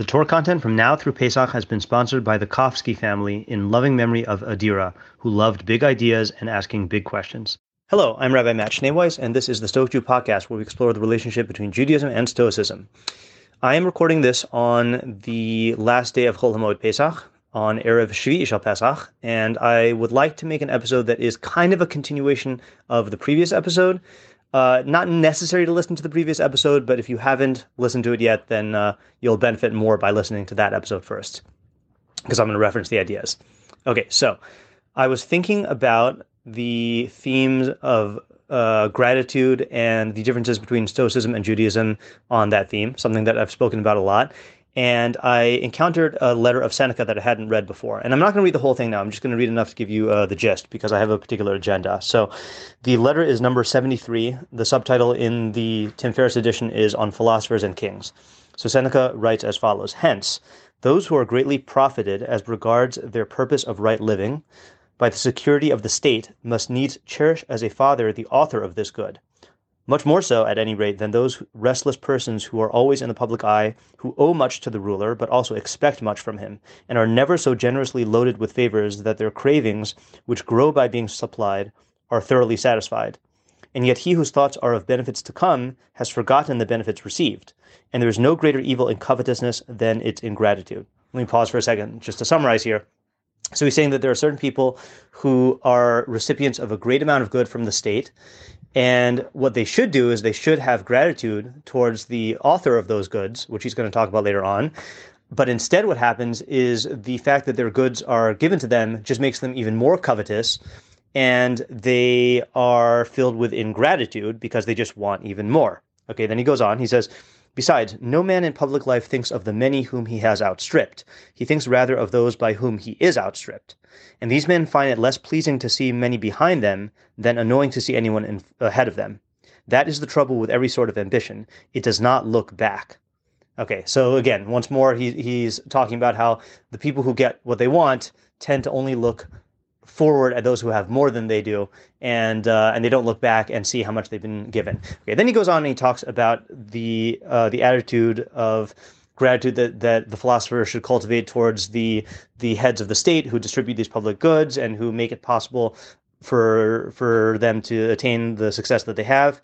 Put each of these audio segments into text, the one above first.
The Torah content from now through Pesach has been sponsored by the Kofsky family in loving memory of Adira, who loved big ideas and asking big questions. Hello, I'm Rabbi Matt Schneeweiss, and this is the Stoic Jew podcast where we explore the relationship between Judaism and Stoicism. I am recording this on the last day of Chol Hamoed Pesach, on Erev Shvi Shal Pesach, and I would like to make an episode that is kind of a continuation of the previous episode, uh, not necessary to listen to the previous episode, but if you haven't listened to it yet, then uh, you'll benefit more by listening to that episode first, because I'm going to reference the ideas. Okay, so I was thinking about the themes of uh, gratitude and the differences between Stoicism and Judaism on that theme, something that I've spoken about a lot and I encountered a letter of Seneca that I hadn't read before. And I'm not going to read the whole thing now. I'm just going to read enough to give you uh, the gist because I have a particular agenda. So the letter is number 73. The subtitle in the Tim Ferriss edition is On Philosophers and Kings. So Seneca writes as follows Hence, those who are greatly profited as regards their purpose of right living by the security of the state must needs cherish as a father the author of this good much more so, at any rate, than those restless persons who are always in the public eye, who owe much to the ruler, but also expect much from him, and are never so generously loaded with favors that their cravings, which grow by being supplied, are thoroughly satisfied. And yet he whose thoughts are of benefits to come has forgotten the benefits received, and there is no greater evil in covetousness than its ingratitude. Let me pause for a second just to summarize here. So he's saying that there are certain people who are recipients of a great amount of good from the state, and what they should do is they should have gratitude towards the author of those goods, which he's going to talk about later on. But instead, what happens is the fact that their goods are given to them just makes them even more covetous and they are filled with ingratitude because they just want even more. Okay, then he goes on. He says, Besides, no man in public life thinks of the many whom he has outstripped. He thinks rather of those by whom he is outstripped. And these men find it less pleasing to see many behind them than annoying to see anyone in, ahead of them. That is the trouble with every sort of ambition. It does not look back. Okay, so again, once more, he, he's talking about how the people who get what they want tend to only look forward at those who have more than they do, and uh, and they don't look back and see how much they've been given. Okay, then he goes on and he talks about the uh, the attitude of gratitude that, that the philosopher should cultivate towards the the heads of the state who distribute these public goods and who make it possible for for them to attain the success that they have.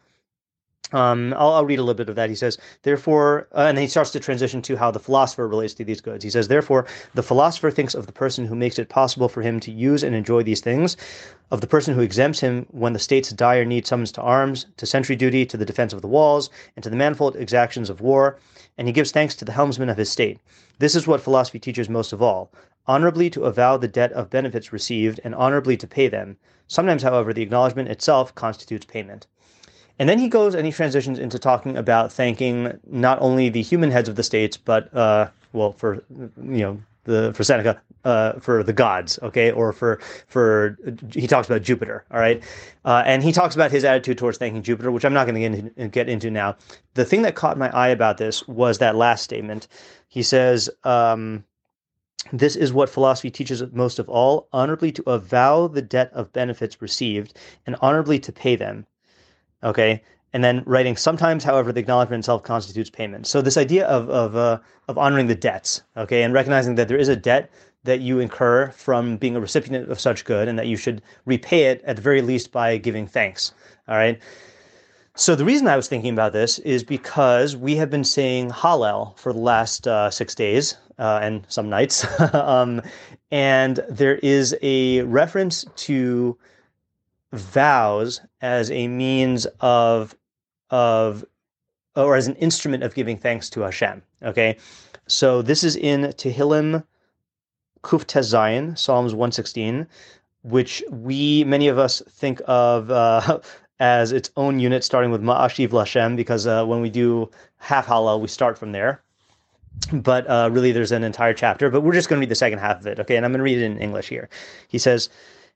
Um, I'll, I'll, read a little bit of that. He says, therefore, uh, and then he starts to transition to how the philosopher relates to these goods. He says, therefore, the philosopher thinks of the person who makes it possible for him to use and enjoy these things, of the person who exempts him when the state's dire need summons to arms, to sentry duty, to the defense of the walls, and to the manifold exactions of war, and he gives thanks to the helmsman of his state. This is what philosophy teaches most of all honorably to avow the debt of benefits received, and honorably to pay them. Sometimes, however, the acknowledgement itself constitutes payment. And then he goes and he transitions into talking about thanking not only the human heads of the states, but uh, well, for you know the for Seneca, uh, for the gods, okay, or for for he talks about Jupiter, all right, uh, and he talks about his attitude towards thanking Jupiter, which I'm not going to get, into now. The thing that caught my eye about this was that last statement. He says. Um, this is what philosophy teaches most of all honorably to avow the debt of benefits received and honorably to pay them Okay. And then writing sometimes, however, the acknowledgement itself constitutes payment. So this idea of of uh, of honoring the debts, okay, and recognizing that there is a debt that you incur from being a recipient of such good, and that you should repay it at the very least by giving thanks. All right. So the reason I was thinking about this is because we have been saying Hallel for the last uh, six days uh, and some nights, um, and there is a reference to vows as a means of of or as an instrument of giving thanks to Hashem. Okay, so this is in Tehillim Kuf Zayin, Psalms 116, which we many of us think of uh, as its own unit, starting with Ma'ashiv Lashem, because uh, when we do half Hallel, we start from there. But uh, really, there's an entire chapter. But we're just going to read the second half of it, okay? And I'm going to read it in English here. He says.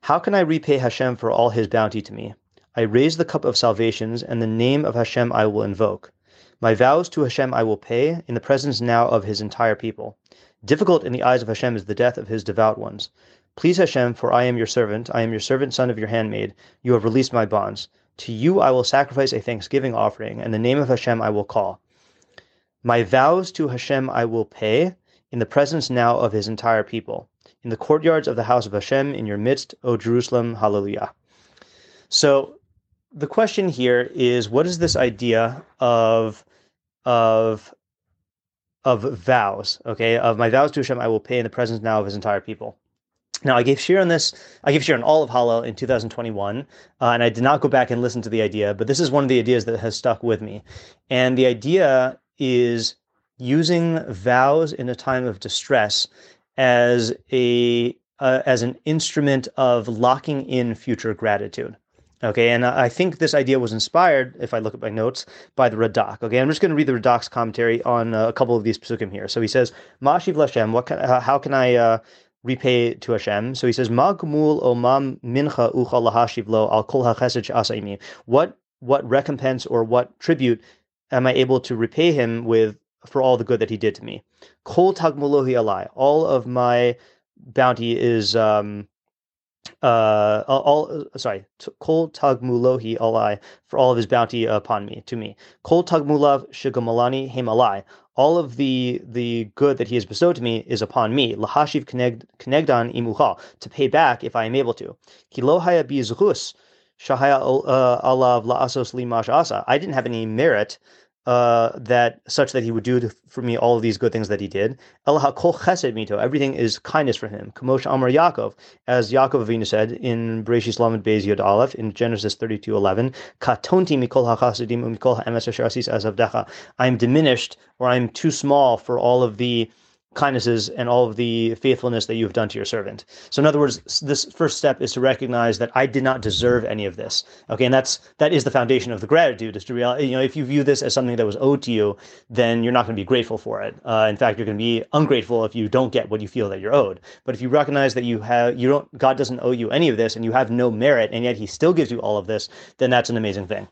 How can I repay Hashem for all his bounty to me? I raise the cup of salvations, and the name of Hashem I will invoke. My vows to Hashem I will pay, in the presence now of his entire people. Difficult in the eyes of Hashem is the death of his devout ones. Please Hashem, for I am your servant, I am your servant son of your handmaid. You have released my bonds. To you I will sacrifice a thanksgiving offering, and the name of Hashem I will call. My vows to Hashem I will pay in the presence now of his entire people, in the courtyards of the house of Hashem in your midst, O Jerusalem, hallelujah. So the question here is what is this idea of of of vows, okay? Of my vows to Hashem I will pay in the presence now of his entire people. Now, I gave shiur on this. I gave shiur on all of Hallel in 2021, uh, and I did not go back and listen to the idea, but this is one of the ideas that has stuck with me. And the idea is using vows in a time of distress as a uh, as an instrument of locking in future gratitude. Okay, and I think this idea was inspired, if I look at my notes, by the Radak. Okay, I'm just going to read the Radak's commentary on uh, a couple of these psukim here. So he says, "Ma'ashiv Lashem, what can, how can I uh, repay to Hashem?" So he says, "Ma omam mincha ucha lahashiv lo al kol hachesed asaimi." What what recompense or what tribute am I able to repay him with for all the good that he did to me? Kol tagmulohi alai. All of my bounty is um, uh, all sorry, kol tagmulohi alai for all of his bounty upon me to me. Kol tagmulav shigamalani himalai. All of the the good that he has bestowed to me is upon me. Lahashiv kenegdan imuha to pay back if I am able to. Kilohaya bizchus shahaya uh, alav laasos limash asa. I didn't have any merit uh, that such that he would do for me all of these good things that he did. Allah kol chesed mito. Everything is kindness for him. Kamosh Amar Yaakov, as Yaakov Avinu said in Bereshis Lamed Beis Yod Aleph in Genesis thirty two eleven. Katonti mikol hachasedim umikol ha'emes asher asis as. I am diminished, or I am too small for all of the kindnesses and all of the faithfulness that you have done to your servant. So in other words, this first step is to recognize that I did not deserve any of this. Okay, and that's that is the foundation of the gratitude. Is to realize, you know, if you view this as something that was owed to you, then you're not going to be grateful for it. Uh, in fact, you're going to be ungrateful if you don't get what you feel that you're owed. But if you recognize that you have, you don't, God doesn't owe you any of this, and you have no merit, and yet He still gives you all of this, then that's an amazing thing.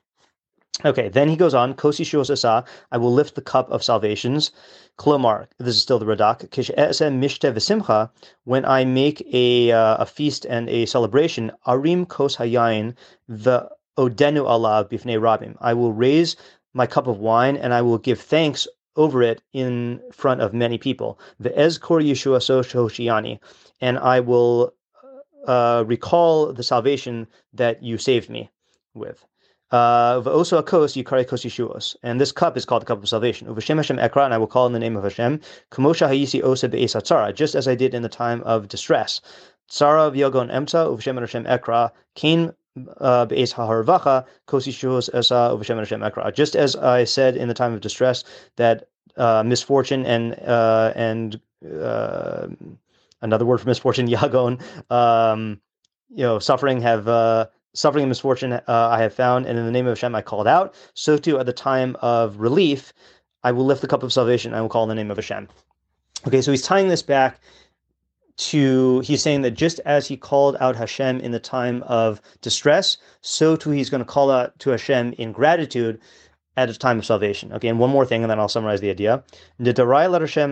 Okay, then he goes on, Kosi Asa, I will lift the cup of salvations. Klomar, this is still the Radak. Kish mishte v'simcha, when I make a, uh, a feast and a celebration, arim kos hayayin the odenu alav bifnei rabim. I will raise my cup of wine and I will give thanks over it in front of many people. The ezkor Yeshua Soshoshiani, and I will uh, recall the salvation that you saved me with. Uh, also yikare kos and this cup is called the cup of salvation. Uvashem Hashem ekra, and I will call in the name of Hashem. Kamosha hayisi osa be'esatzara, just as I did in the time of distress. Tzara v'yogon emta uvashem Hashem ekra kain uh, be'es ha'harvacha kos yeshuos esa uvashem Hashem ekra. Just as I said in the time of distress that uh, misfortune and uh, and uh, another word for misfortune yagon, um, you know, suffering have uh, suffering and misfortune uh, I have found, and in the name of Hashem I called out. So too, at the time of relief, I will lift the cup of salvation. I will call in the name of Hashem. Okay, so he's tying this back to he's saying that just as he called out Hashem in the time of distress, so too he's going to call out to Hashem in gratitude at a time of salvation. Okay, and one more thing, and then I'll summarize the idea. Hashem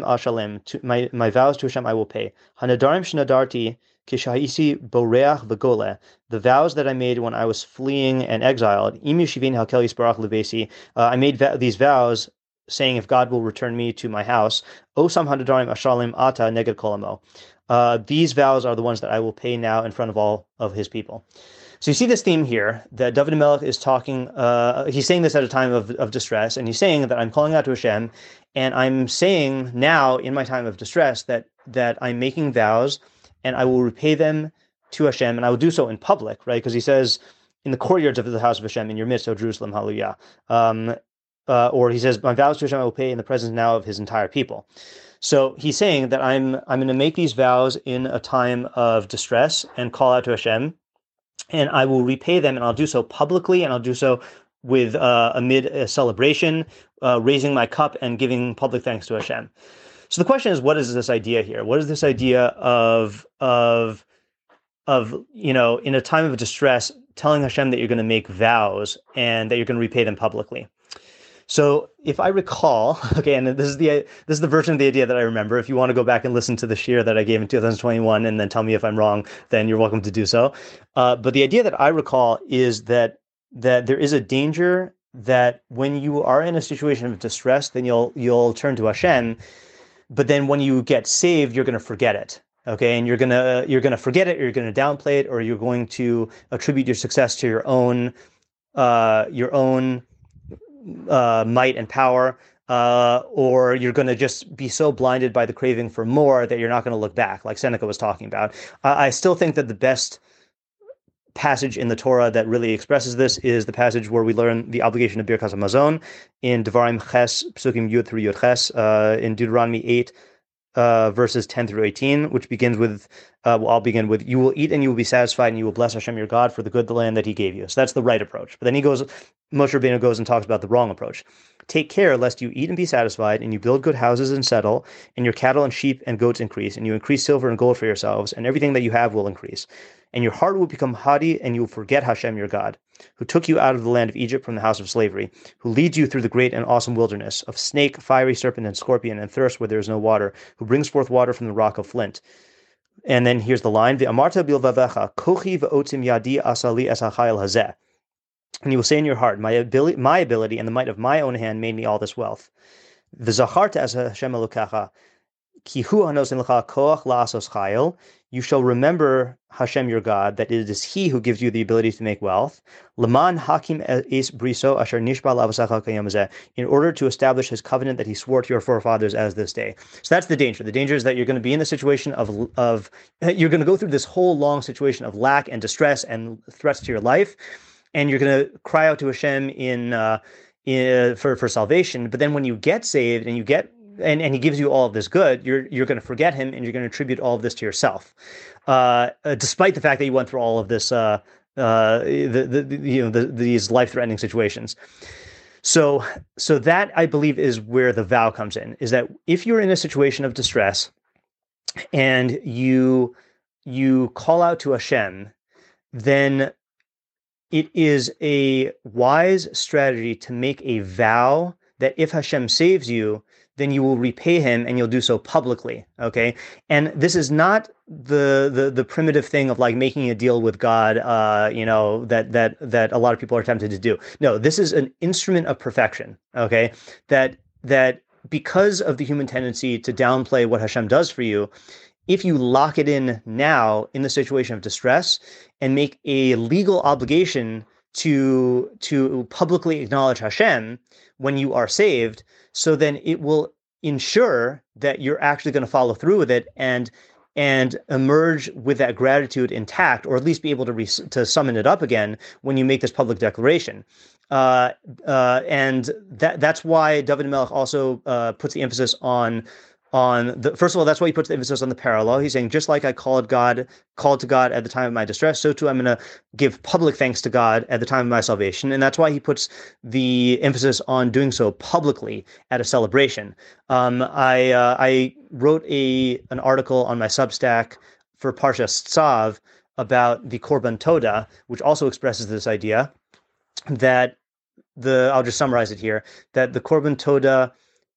ashalem, my my vows to Hashem I will pay. Hanadarim shnadarti Kishaisi Boreach V'gole, the vows that I made when I was fleeing and exiled, Imu Shivin Halkelis Barach Levesi, uh, I made va- these vows saying if God will return me to my house, Osam Hadadarim Ashalim Ata Neged Kolamo. Uh, these vows are the ones that I will pay now in front of all of his people. So you see this theme here that David Melech is talking, uh, he's saying this at a time of, of distress, and he's saying that I'm calling out to Hashem, and I'm saying now in my time of distress that that I'm making vows and I will repay them to Hashem, and I will do so in public, right? Because he says, in the courtyards of the house of Hashem, in your midst, O Jerusalem, hallelujah. Um, uh, or he says, my vows to Hashem I will pay in the presence now of his entire people. So he's saying that I'm I'm going to make these vows in a time of distress and call out to Hashem, and I will repay them, and I'll do so publicly, and I'll do so with uh, amid a celebration, uh, raising my cup and giving public thanks to Hashem. So the question is, what is this idea here? What is this idea of of of you know, in a time of distress, telling Hashem that you're going to make vows and that you're going to repay them publicly? So if I recall, okay, and this is the this is the version of the idea that I remember. If you want to go back and listen to the shiur that I gave in 2021 and then tell me if I'm wrong, then you're welcome to do so. Uh, but the idea that I recall is that that there is a danger that when you are in a situation of distress, then you'll you'll turn to Hashem, but then when you get saved, you're going to forget it. Okay, and you're gonna you're gonna forget it, or you're gonna downplay it, or you're going to attribute your success to your own uh, your own uh, might and power, uh, or you're going to just be so blinded by the craving for more that you're not going to look back, like Seneca was talking about. I still think that the best passage in the Torah that really expresses this is the passage where we learn the obligation of Birkas Hamazon in Devarim Ches, Psukim Yud through Yud Ches, uh, in Deuteronomy 8, uh, verses 10 through 18, which begins with, uh, well, I'll begin with, you will eat and you will be satisfied and you will bless Hashem your God for the good the land that he gave you. So that's the right approach. But then he goes, Moshe Rabbeinu goes and talks about the wrong approach. Take care lest you eat and be satisfied, and you build good houses and settle, and your cattle and sheep and goats increase, and you increase silver and gold for yourselves, and everything that you have will increase and your heart will become haughty, and you will forget Hashem your God, who took you out of the land of Egypt from the house of slavery, who leads you through the great and awesome wilderness of snake, fiery serpent, and scorpion, and thirst where there is no water, who brings forth water from the rock of flint. And then here's the line: The amarta bilvavecha kochi v'otim yadi asali esachayel hazeh. And you will say in your heart, my ability, my ability, and the might of my own hand made me all this wealth. The zacharta as Hashem elokecha, hanos koach chayil you shall remember Hashem your God, that it is He who gives you the ability to make wealth. Laman hakim es briso asher nishba in order to establish His covenant that He swore to your forefathers as this day. So that's the danger. The danger is that you're going to be in the situation of of you're going to go through this whole long situation of lack and distress and threats to your life, and you're going to cry out to Hashem in. Uh, in, for for salvation, but then when you get saved and you get and, and he gives you all of this good, you're you're going to forget him and you're going to attribute all of this to yourself, uh, uh, despite the fact that you went through all of this, uh, uh the, the, the, you know the, these life threatening situations. So so that I believe is where the vow comes in. Is that if you're in a situation of distress, and you you call out to Hashem, then it is a wise strategy to make a vow that if Hashem saves you, then you will repay him and you'll do so publicly okay? And this is not the the the primitive thing of like making a deal with god uh you know that that that a lot of people are tempted to do. No this is an instrument of perfection okay? That that because of the human tendency to downplay what Hashem does for you if you lock it in now in the situation of distress and make a legal obligation to to publicly acknowledge Hashem when you are saved, so then it will ensure that you're actually going to follow through with it and and emerge with that gratitude intact, or at least be able to re- to summon it up again when you make this public declaration. Uh, uh, and that that's why David Melech also uh, puts the emphasis on on the first of all, that's why he puts the emphasis on the parallel. He's saying, just like I called God, called to God at the time of my distress, so too I'm going to give public thanks to God at the time of my salvation. And that's why he puts the emphasis on doing so publicly at a celebration. Um, I uh, I wrote a an article on my Substack for Parshas Tzav about the Korban Toda, which also expresses this idea that the I'll just summarize it here that the Korban Toda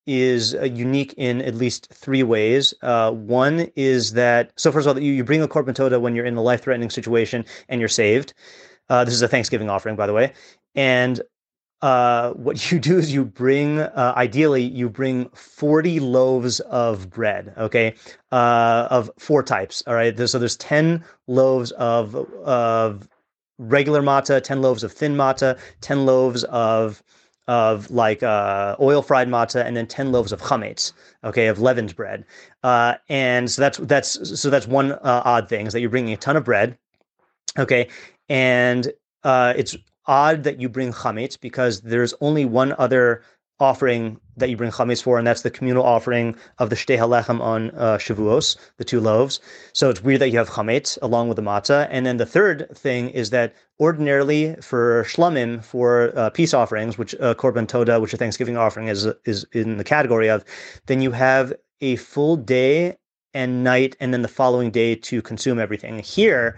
is uh, unique in at least three ways. Uh, one is that, so first of all, you, you bring a korban toda when you're in a life threatening situation and you're saved. Uh, this is a Thanksgiving offering, by the way. And uh, what you do is you bring, uh, ideally, you bring 40 loaves of bread, okay, uh, of four types. All right. So there's 10 loaves of, of regular matzah, 10 loaves of thin matzah, 10 loaves of of like uh, oil fried matzah and then 10 loaves of chametz okay of leavened bread. Uh, and so that's that's so that's one uh, odd thing is that you're bringing a ton of bread okay and uh, it's odd that you bring chametz because there's only one other offering that you bring chametz for, and that's the communal offering of the shtei halechem on uh, Shavuos, the two loaves. So it's weird that you have chametz along with the matzah. And then the third thing is that ordinarily for shlamim, for uh, peace offerings, which uh, korban toda, which a Thanksgiving offering is is in the category of, then you have a full day and night, and then the following day to consume everything. Here,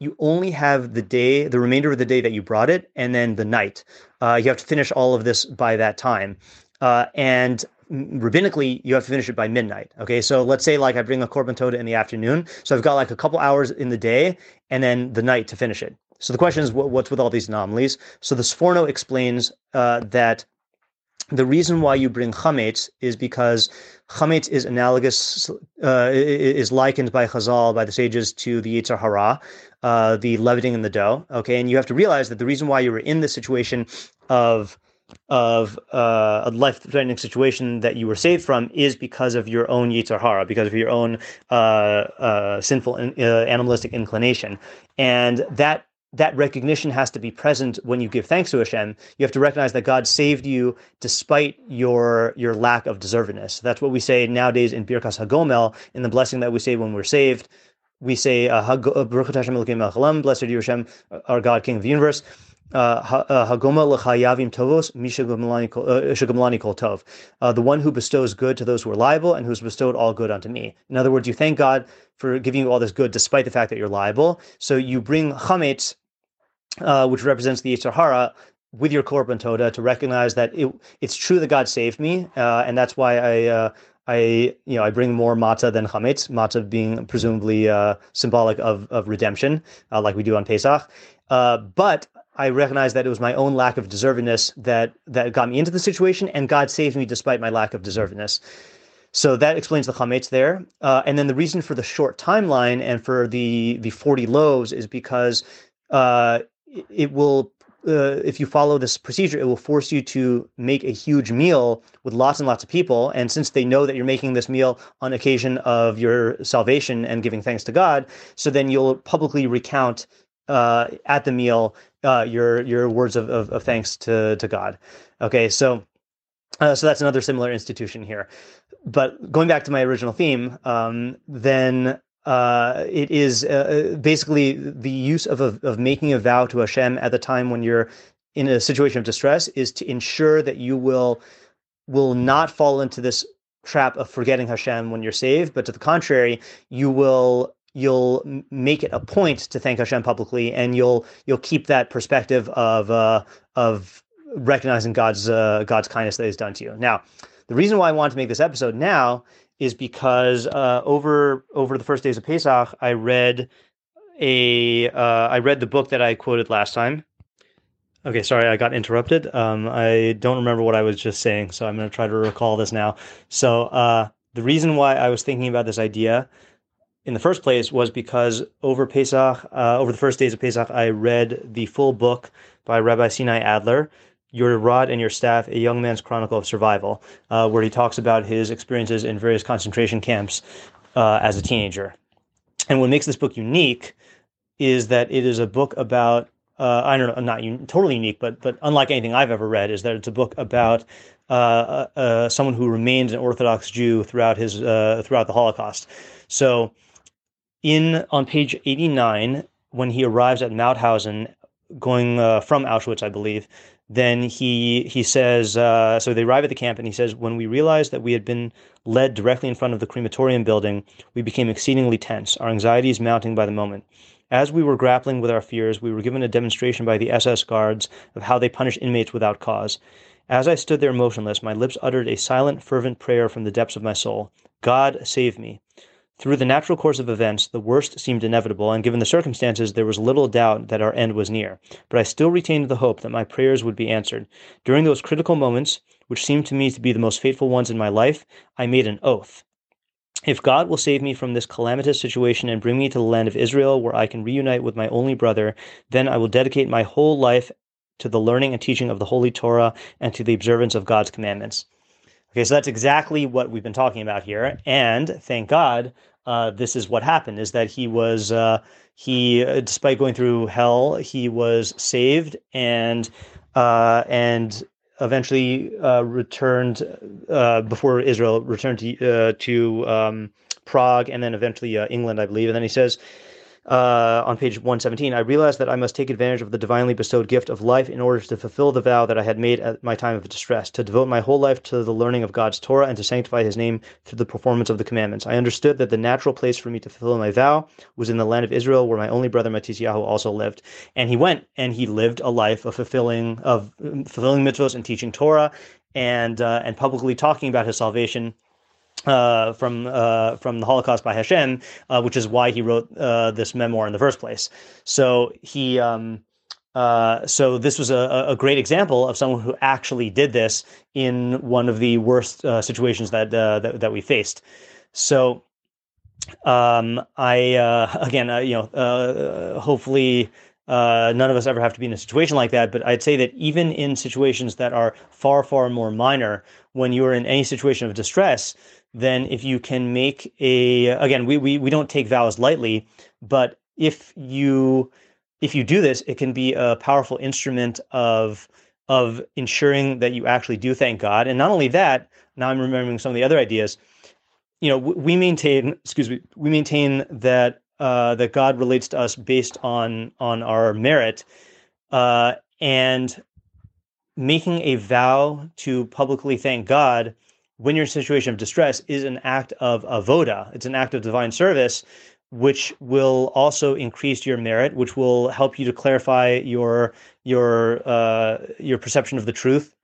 you only have the day, the remainder of the day that you brought it, and then the night. Uh, you have to finish all of this by that time. Uh, and rabbinically, you have to finish it by midnight. Okay, so let's say like I bring a korban toda in the afternoon, so I've got like a couple hours in the day and then the night to finish it. So the question is, what, what's with all these anomalies? So the Sforno explains uh, that the reason why you bring chametz is because chametz is analogous, uh, is likened by Chazal, by the sages, to the Yetzer Hara, uh, the leavening in the dough. Okay, and you have to realize that the reason why you were in this situation of of uh, a life-threatening situation that you were saved from is because of your own Yetzer Hara, because of your own uh, uh, sinful uh, animalistic inclination, and that that recognition has to be present when you give thanks to Hashem. You have to recognize that God saved you despite your your lack of deservedness. That's what we say nowadays in Birkas Hagomel, in the blessing that we say when we're saved. We say, uh, uh Blessed are you, Hashem, our God, King of the universe. Uh, Hagoma l'chayavim tovos mishagamlani kol tov. The one who bestows good to those who are liable and who's bestowed all good unto me. In other words, you thank God for giving you all this good despite the fact that you're liable. So you bring chametz uh, which represents the Yetzer Hara, with your korban toda to recognize that it, it's true that God saved me, uh, and that's why I uh, I you know I bring more matzah than chametz, matzah being presumably uh, symbolic of of redemption, uh, like we do on Pesach. Uh, but I recognize that it was my own lack of deservedness that that got me into the situation, and God saved me despite my lack of deservedness. So that explains the chametz there, and then the reason for the short timeline and for the the forty loaves is because uh, it will uh, if you follow this procedure, it will force you to make a huge meal with lots and lots of people. And since they know that you're making this meal on occasion of your salvation and giving thanks to God, so then you'll publicly recount uh, at the meal uh, your your words of, of, of, thanks to to God. Okay, so uh, so that's another similar institution here. But going back to my original theme, um, then uh, it is uh, uh, basically the use of, a, of making a vow to Hashem at the time when you're in a situation of distress is to ensure that you will will not fall into this trap of forgetting Hashem when you're saved, but to the contrary, you will you'll make it a point to thank Hashem publicly, and you'll you'll keep that perspective of uh, of recognizing God's uh, God's kindness that He's done to you. Now, the reason why I want to make this episode now is because uh, over over the first days of Pesach, I read a uh, I read the book that I quoted last time. Okay, sorry, I got interrupted. Um, I don't remember what I was just saying, so I'm going to try to recall this now. So uh, the reason why I was thinking about this idea in the first place was because over Pesach, uh, over the first days of Pesach, I read the full book by Rabbi Sinai Adler, your Rod and Your Staff, A Young Man's Chronicle of Survival, uh, where he talks about his experiences in various concentration camps uh, as a teenager. And what makes this book unique is that it is a book about, uh, I don't know, not un- totally unique, but, but unlike anything I've ever read, is that it's a book about uh, uh, uh, someone who remained an Orthodox Jew throughout, his, throughout the Holocaust. So in on page 89, when he arrives at Mauthausen, going from Auschwitz, I believe, then he he says uh, so they arrive at the camp and he says when we realized that we had been led directly in front of the crematorium building we became exceedingly tense. Our anxieties mounting by the moment. As we were grappling with our fears we were given a demonstration by the ss guards of how they punish inmates without cause. As i stood there motionless my lips uttered a silent fervent prayer from the depths of my soul. God save me through the natural course of events, the worst seemed inevitable, and given the circumstances, there was little doubt that our end was near. But I still retained the hope that my prayers would be answered. During those critical moments, which seemed to me to be the most fateful ones in my life, I made an oath. If God will save me from this calamitous situation and bring me to the land of Israel where I can reunite with my only brother, then I will dedicate my whole life to the learning and teaching of the Holy Torah and to the observance of God's commandments. Okay, so that's exactly what we've been talking about here. And thank God, uh, this is what happened: is that he was uh, he, uh, despite going through hell, he was saved and uh, and eventually returned before Israel returned to to um, Prague and then eventually England, I believe. And then he says uh, on page 117, I realized that I must take advantage of the divinely bestowed gift of life in order to fulfill the vow that I had made at my time of distress, to devote my whole life to the learning of God's Torah and to sanctify his name through the performance of the commandments. I understood that the natural place for me to fulfill my vow was in the land of Israel, where my only brother Matisyahu also lived. And he went and he lived a life of fulfilling of fulfilling mitzvahs and teaching Torah and uh, and publicly talking about his salvation uh, from uh, from the Holocaust by Hashem, uh, which is why he wrote uh, this memoir in the first place. So he, um, uh, so this was a, a great example of someone who actually did this in one of the worst uh, situations that, that, that we faced. So um, I again, you know, hopefully. Uh, none of us ever have to be in a situation like that, but I'd say that even in situations that are far, far more minor, when you're in any situation of distress, then if you can make a again we, we we don't take vows lightly but if you if you do this it can be a powerful instrument of of ensuring that you actually do thank god. And not only that now i'm remembering some of the other ideas. You know we maintain excuse me we maintain that uh, that god relates to us based on on our merit uh, and making a vow to publicly thank god when you're in a situation of distress is an act of avoda. It's an act of divine service, which will also increase your merit, which will help you to clarify your your uh, your perception of the truth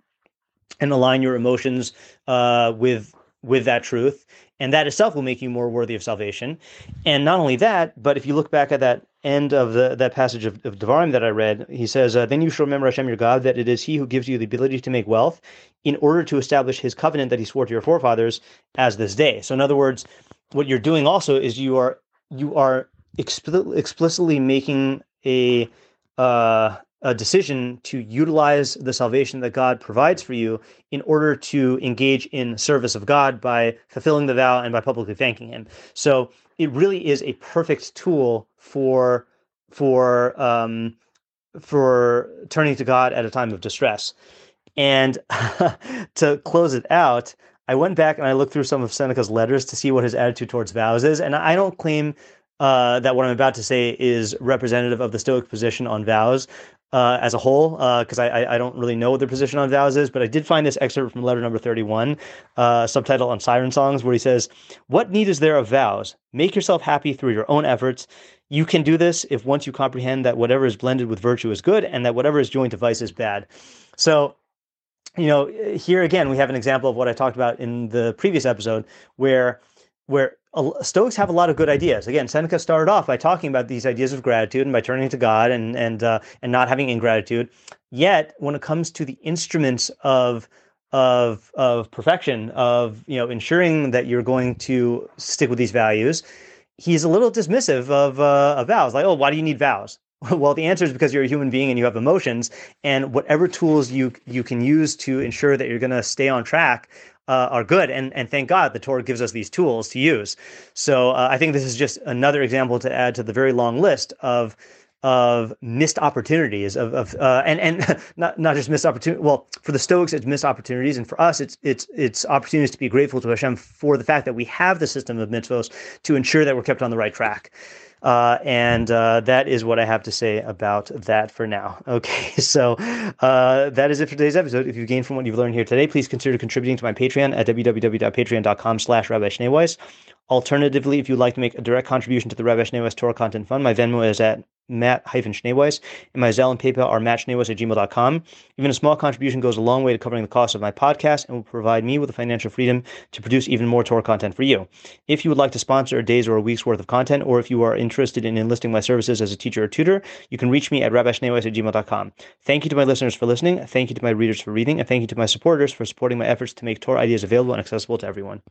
and align your emotions uh, with with that truth. And that itself will make you more worthy of salvation. And not only that, but if you look back at that end of the that passage of, of Devarim that I read, he says, uh, "Then you shall remember Hashem your God, that it is He who gives you the ability to make wealth, in order to establish His covenant that He swore to your forefathers, as this day." So, in other words, what you're doing also is you are you are explicitly making a uh, a decision to utilize the salvation that God provides for you in order to engage in service of God by fulfilling the vow and by publicly thanking Him. So it really is a perfect tool for for um, for turning to God at a time of distress. And to close it out, I went back and I looked through some of Seneca's letters to see what his attitude towards vows is. And I don't claim uh, that what I'm about to say is representative of the Stoic position on vows uh, as a whole, because uh, I, I don't really know what their position on vows is, but I did find this excerpt from letter number 31, uh, subtitle on siren songs, where he says, What need is there of vows? Make yourself happy through your own efforts. You can do this if once you comprehend that whatever is blended with virtue is good and that whatever is joined to vice is bad. So, you know, here again, we have an example of what I talked about in the previous episode, where where Stoics have a lot of good ideas. Again, Seneca started off by talking about these ideas of gratitude and by turning to God and and uh, and not having ingratitude. Yet, when it comes to the instruments of of of perfection, of you know ensuring that you're going to stick with these values, he's a little dismissive of uh, of vows. Like, oh, why do you need vows? well, the answer is because you're a human being and you have emotions, and whatever tools you you can use to ensure that you're going to stay on track uh, are good. And, and thank God the Torah gives us these tools to use. So uh, I think this is just another example to add to the very long list of of missed opportunities of, of uh, and and not not just missed opportunity. Well, for the Stoics, it's missed opportunities, and for us, it's it's it's opportunities to be grateful to Hashem for the fact that we have the system of mitzvos to ensure that we're kept on the right track. Uh, and uh, that is what I have to say about that for now. Okay, so uh, that is it for today's episode. If you've gained from what you've learned here today, please consider contributing to my Patreon at www.patreon.com slash Rabbi Schneeweiss. Alternatively, if you'd like to make a direct contribution to the Rabbi Schneeweiss Torah Content Fund, my Venmo is at Matt-Schneeweiss, and my Zelle and PayPal are mattschneeweiss at gmail.com. Even a small contribution goes a long way to covering the cost of my podcast and will provide me with the financial freedom to produce even more Torah content for you. If you would like to sponsor a day's or a week's worth of content, or if you are interested in enlisting my services as a teacher or tutor, you can reach me at rabbischneeweiss at gmail.com. Thank you to my listeners for listening, thank you to my readers for reading, and thank you to my supporters for supporting my efforts to make Torah ideas available and accessible to everyone.